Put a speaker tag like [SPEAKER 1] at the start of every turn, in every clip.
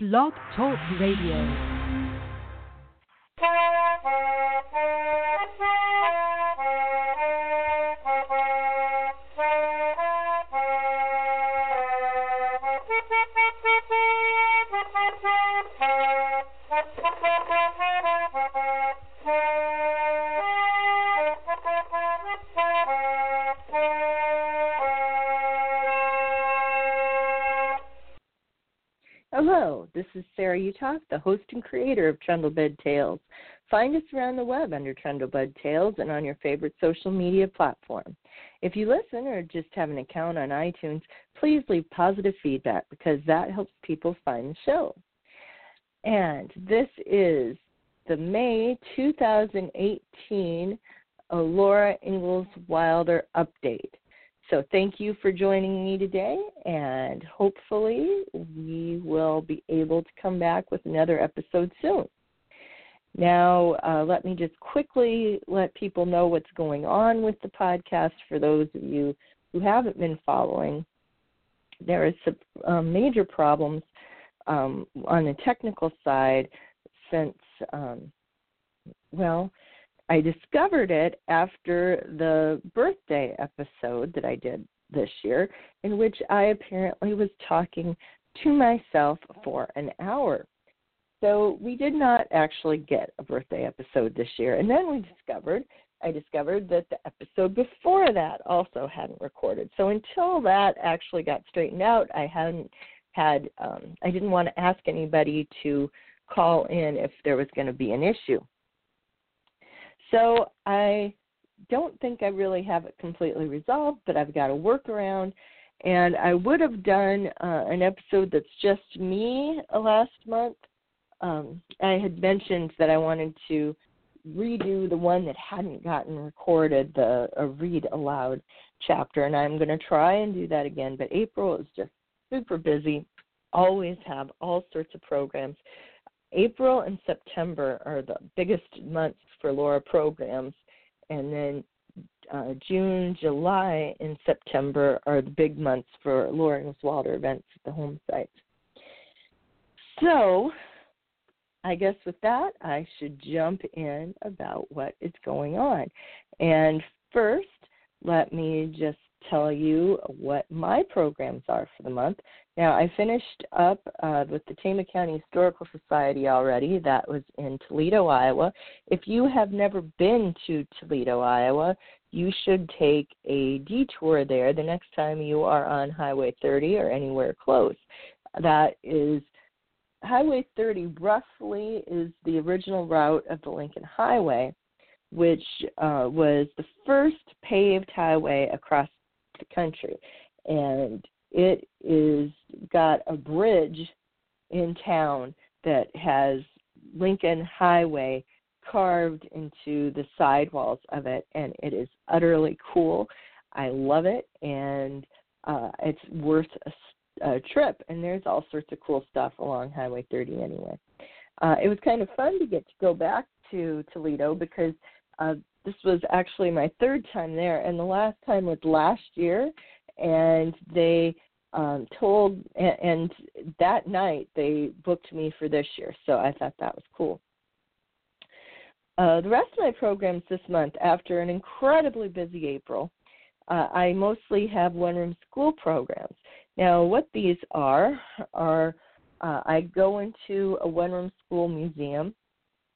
[SPEAKER 1] Blog Talk Radio.
[SPEAKER 2] Hello, this is Sarah Uthoff, the host and creator of Trundlebed Tales. Find us around the web under Trundlebed Tales and on your favorite social media platform. If you listen or just have an account on iTunes, please leave positive feedback because that helps people find the show. And this is the May 2018 Laura Ingalls Wilder update. So thank you for joining me today, and hopefully we will be able to come back with another episode soon. Now, uh, let me just quickly let people know what's going on with the podcast for those of you who haven't been following. There is some uh, major problems um, on the technical side since, um, well, I discovered it after the birthday episode that I did this year, in which I apparently was talking to myself for an hour. So we did not actually get a birthday episode this year. And then we discovered, I discovered that the episode before that also hadn't recorded. So until that actually got straightened out, I hadn't had, um, I didn't want to ask anybody to call in if there was going to be an issue. So I don't think I really have it completely resolved, but I've got a workaround. And I would have done uh, an episode that's just me last month. Um, I had mentioned that I wanted to redo the one that hadn't gotten recorded, the a read aloud chapter, and I'm going to try and do that again. But April is just super busy. Always have all sorts of programs. April and September are the biggest months for Laura programs, and then uh, June, July, and September are the big months for Laura Wilder events at the home site. So, I guess with that, I should jump in about what is going on. And first, let me just tell you what my programs are for the month. Now, I finished up uh, with the Tama County Historical Society already. That was in Toledo, Iowa. If you have never been to Toledo, Iowa, you should take a detour there the next time you are on Highway 30 or anywhere close. That is Highway 30 roughly is the original route of the Lincoln Highway, which uh, was the first paved highway across the country. And it is got a bridge in town that has Lincoln Highway carved into the sidewalls of it, and it is utterly cool. I love it, and uh, it's worth a, a trip. And there's all sorts of cool stuff along Highway 30 anyway. Uh, it was kind of fun to get to go back to Toledo because uh, this was actually my third time there, and the last time was last year, and they um, told, and, and that night they booked me for this year, so I thought that was cool. Uh, the rest of my programs this month, after an incredibly busy April, uh, I mostly have one room school programs. Now, what these are, are uh, I go into a one room school museum.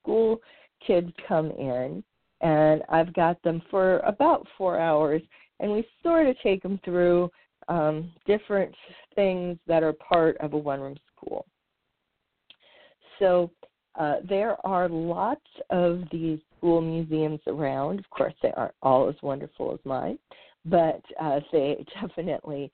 [SPEAKER 2] School kids come in, and I've got them for about four hours, and we sort of take them through um, different things that are part of a one room school. So uh, there are lots of these school museums around. Of course, they aren't all as wonderful as mine, but uh, they definitely.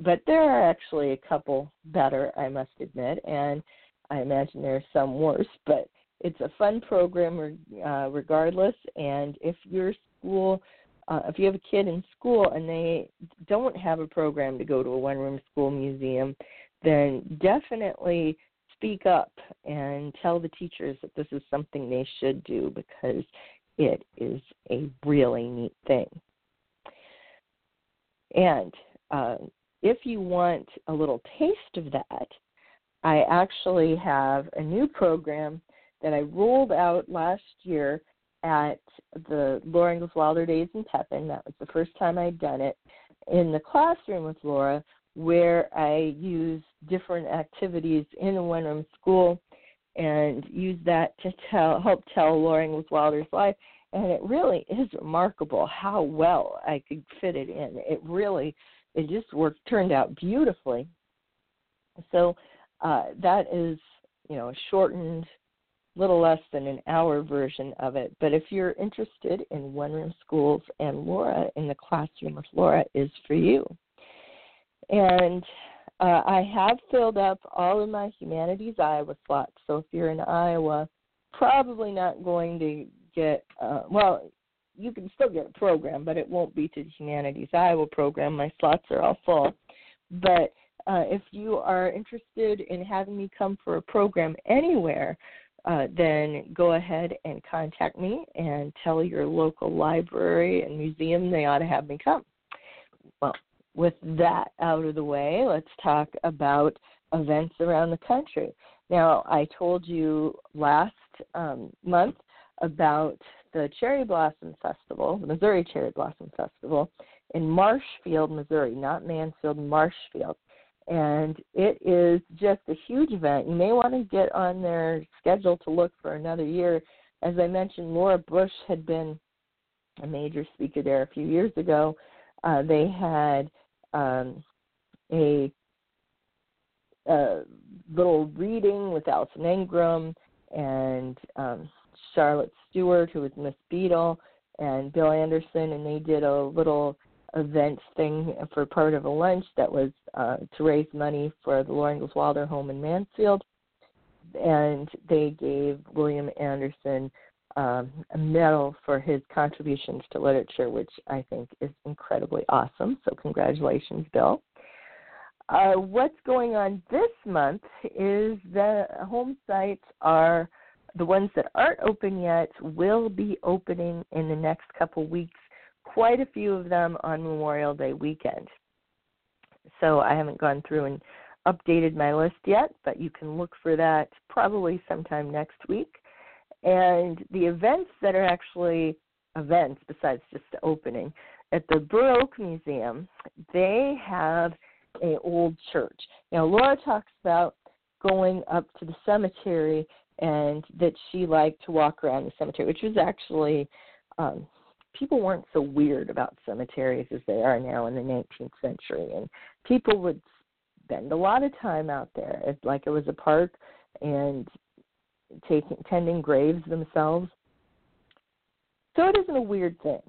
[SPEAKER 2] But there are actually a couple better, I must admit, and I imagine there are some worse. But it's a fun program uh, regardless. And if your school, uh, if you have a kid in school and they don't have a program to go to a one room school museum, then definitely speak up and tell the teachers that this is something they should do because it is a really neat thing. And uh, if you want a little taste of that, I actually have a new program that I rolled out last year at the Laura Ingalls Wilder Days in Pepin. That was the first time I'd done it in the classroom with Laura, where I use different activities in a one room school and use that to tell help tell Laura Ingalls Wilder's life. And it really is remarkable how well I could fit it in. It really it just worked turned out beautifully. So uh, that is, you know, a shortened little less than an hour version of it. But if you're interested in one room schools and Laura in the classroom with Laura is for you. And uh, I have filled up all of my humanities Iowa slots. So if you're in Iowa, probably not going to get, uh, well, you can still get a program, but it won't be to the humanities Iowa program. My slots are all full. But uh, if you are interested in having me come for a program anywhere, uh, then go ahead and contact me and tell your local library and museum they ought to have me come. Well, with that out of the way, let's talk about events around the country. Now, I told you last um, month about the Cherry Blossom Festival, the Missouri Cherry Blossom Festival in Marshfield, Missouri, not Mansfield, Marshfield and it is just a huge event. You may want to get on their schedule to look for another year. As I mentioned, Laura Bush had been a major speaker there a few years ago. Uh, they had um, a, a, little reading with Alison Arngrim and um, Charlotte Stewart, who was Miss Beadle, and Bill Anderson, and they did a little event thing for part of a lunch that was uh, to raise money for the Ingalls Wilder home in Mansfield. And they gave William Anderson um, a medal for his contributions to literature, which I think is incredibly awesome. So, congratulations, Bill. Uh, what's going on this month is the home sites are the ones that aren't open yet will be opening in the next couple weeks quite a few of them on Memorial Day weekend. So I haven't gone through and updated my list yet, but you can look for that probably sometime next week. And the events that are actually events besides just the opening at the Oak Museum, they have a old church. Now Laura talks about going up to the cemetery and that she liked to walk around the cemetery, which was actually um, people weren't so weird about cemeteries as they are now in the 19th century, and people would spend a lot of time out there. It's like it was a park and taking tending graves themselves. So it isn't a weird thing.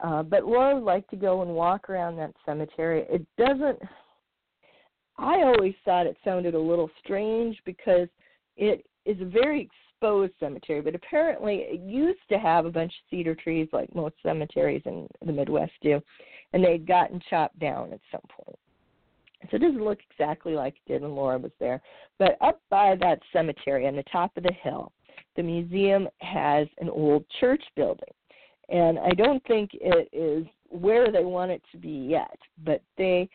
[SPEAKER 2] Uh, but Laura would like to go and walk around that cemetery. It doesn't. I always thought it sounded a little strange because it is a very exposed cemetery, but apparently it used to have a bunch of cedar trees like most cemeteries in the Midwest do, and they'd gotten chopped down at some point. So it doesn't look exactly like it did when Laura was there. But up by that cemetery on the top of the hill, the museum has an old church building. And I don't think it is where they want it to be yet, but they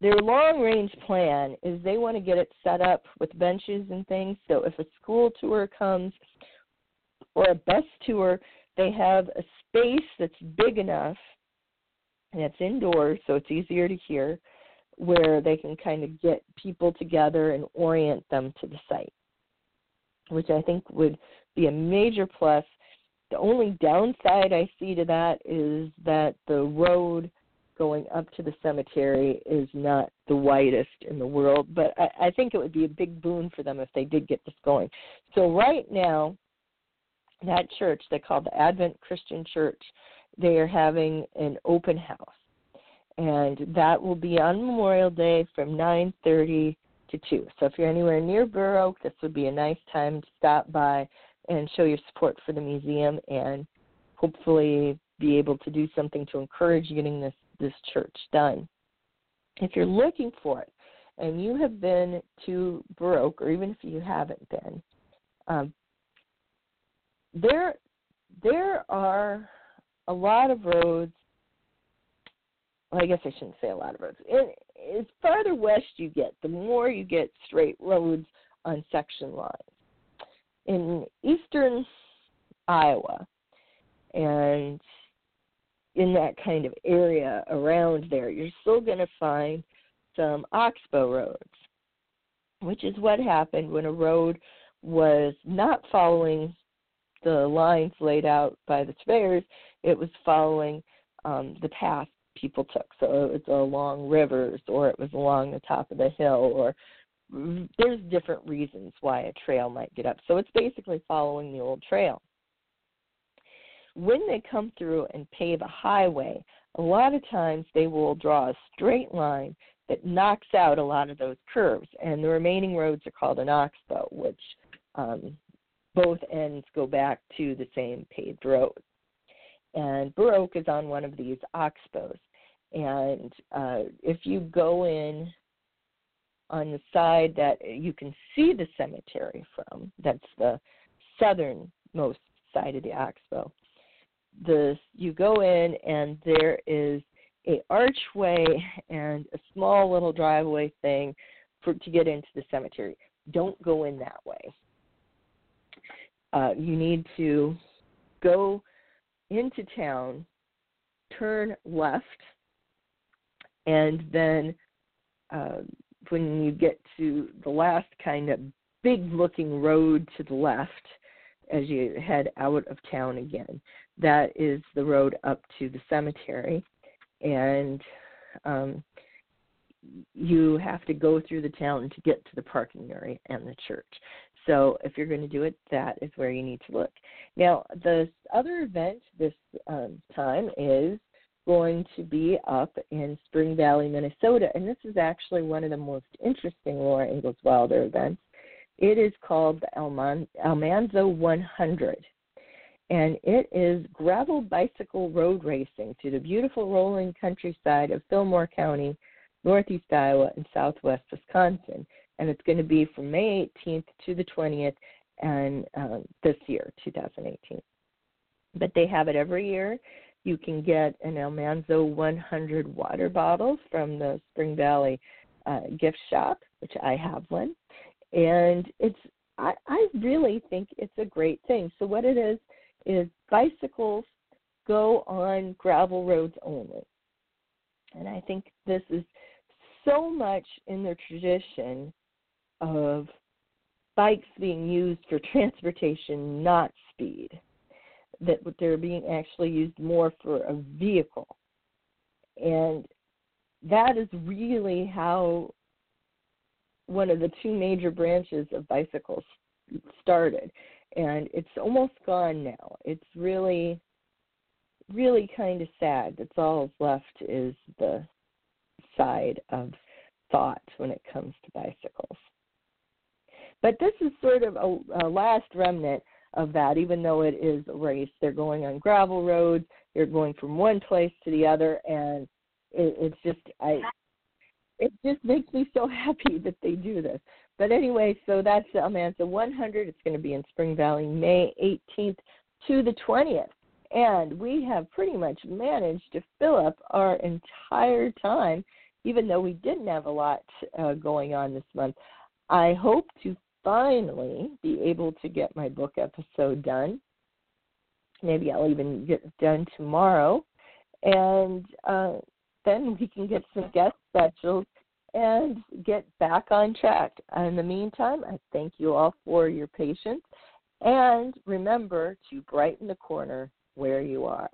[SPEAKER 2] their long range plan is they want to get it set up with benches and things. So if a school tour comes or a bus tour they have a space that's big enough and it's indoors so it's easier to hear where they can kind of get people together and orient them to the site which i think would be a major plus. The only downside i see to that is that the road going up to the cemetery is not the widest in the world, but I, I think it would be a big boon for them if they did get this going. So right now, that church they call the Advent Christian Church, they are having an open house, and that will be on Memorial Day from 9:30 to 2. So if you're anywhere near Burr Oak, this would be a nice time to stop by and show your support for the museum and hopefully be able to do something to encourage getting this this church done. If you're looking for it and you have been too broke, or even if you haven't been, um, there there are a lot of roads well, I guess I shouldn't say a lot of roads. As farther west you get, the more you get straight roads on section lines. In eastern Iowa and in that kind of area around there, you're still going to find some oxbow roads, which is what happened when a road was not following the lines laid out by the surveyors, it was following um, the path people took. So it was along rivers or it was along the top of the hill or there's different reasons why a trail might get up. So it's basically following the old trail. When they come through and pave a highway, a lot of times they will draw a straight line that knocks out a lot of those curves, and the remaining roads are called an oxbow, which um, both ends go back to the same paved road. And Oak is on one of these oxbows. And uh, if you go in on the side that you can see the cemetery from, that's the southernmost side of the oxbow. The you go in and there is a archway and a small little driveway thing for to get into the cemetery. Don't go in that way. Uh, you need to go into town, turn left, and then uh, when you get to the last kind of big looking road to the left as you head out of town again, that is the road up to the cemetery. And um, you have to go through the town to get to the parking area and the church. So if you're going to do it, that is where you need to look. Now, the other event this um, time is going to be up in Spring Valley, Minnesota, and this is actually one of the most interesting Laura Ingalls Wilder events. It is called the Alman- Almanzo 100, and it is gravel bicycle road racing through the beautiful rolling countryside of Fillmore County, northeast Iowa, and southwest Wisconsin and it's going to be from May 18th to the 20th, and uh, this year, 2018. But they have it every year. You can get an Almanzo 100 water bottle from the Spring Valley uh, gift shop, which I have one, and it's I, I really think it's a great thing. So what it is is bicycles go on gravel roads only, and I think this is so much in the tradition of bikes being used for transportation, not speed. That they're being actually used more for a vehicle. And that is really how one of the two major branches of bicycles started. And it's almost gone now. It's really, really kind of sad. That's all that's left is the side of thought when it comes to bicycles. But this is sort of a, a last remnant of that, even though it is a race. They're going on gravel roads. They're going from one place to the other, and it, it's just I. It just makes me so happy that they do this. But anyway, so that's Almanzo 100. It's going to be in Spring Valley, May 18th to the 20th. And we have pretty much managed to fill up our entire time, even though we didn't have a lot uh, going on this month. I hope to finally be able to get my book episode done. Maybe I'll even get done tomorrow. And uh, then we can get some guest specials and get back on track. In the meantime, I thank you all for your patience. And remember to brighten the corner where you are.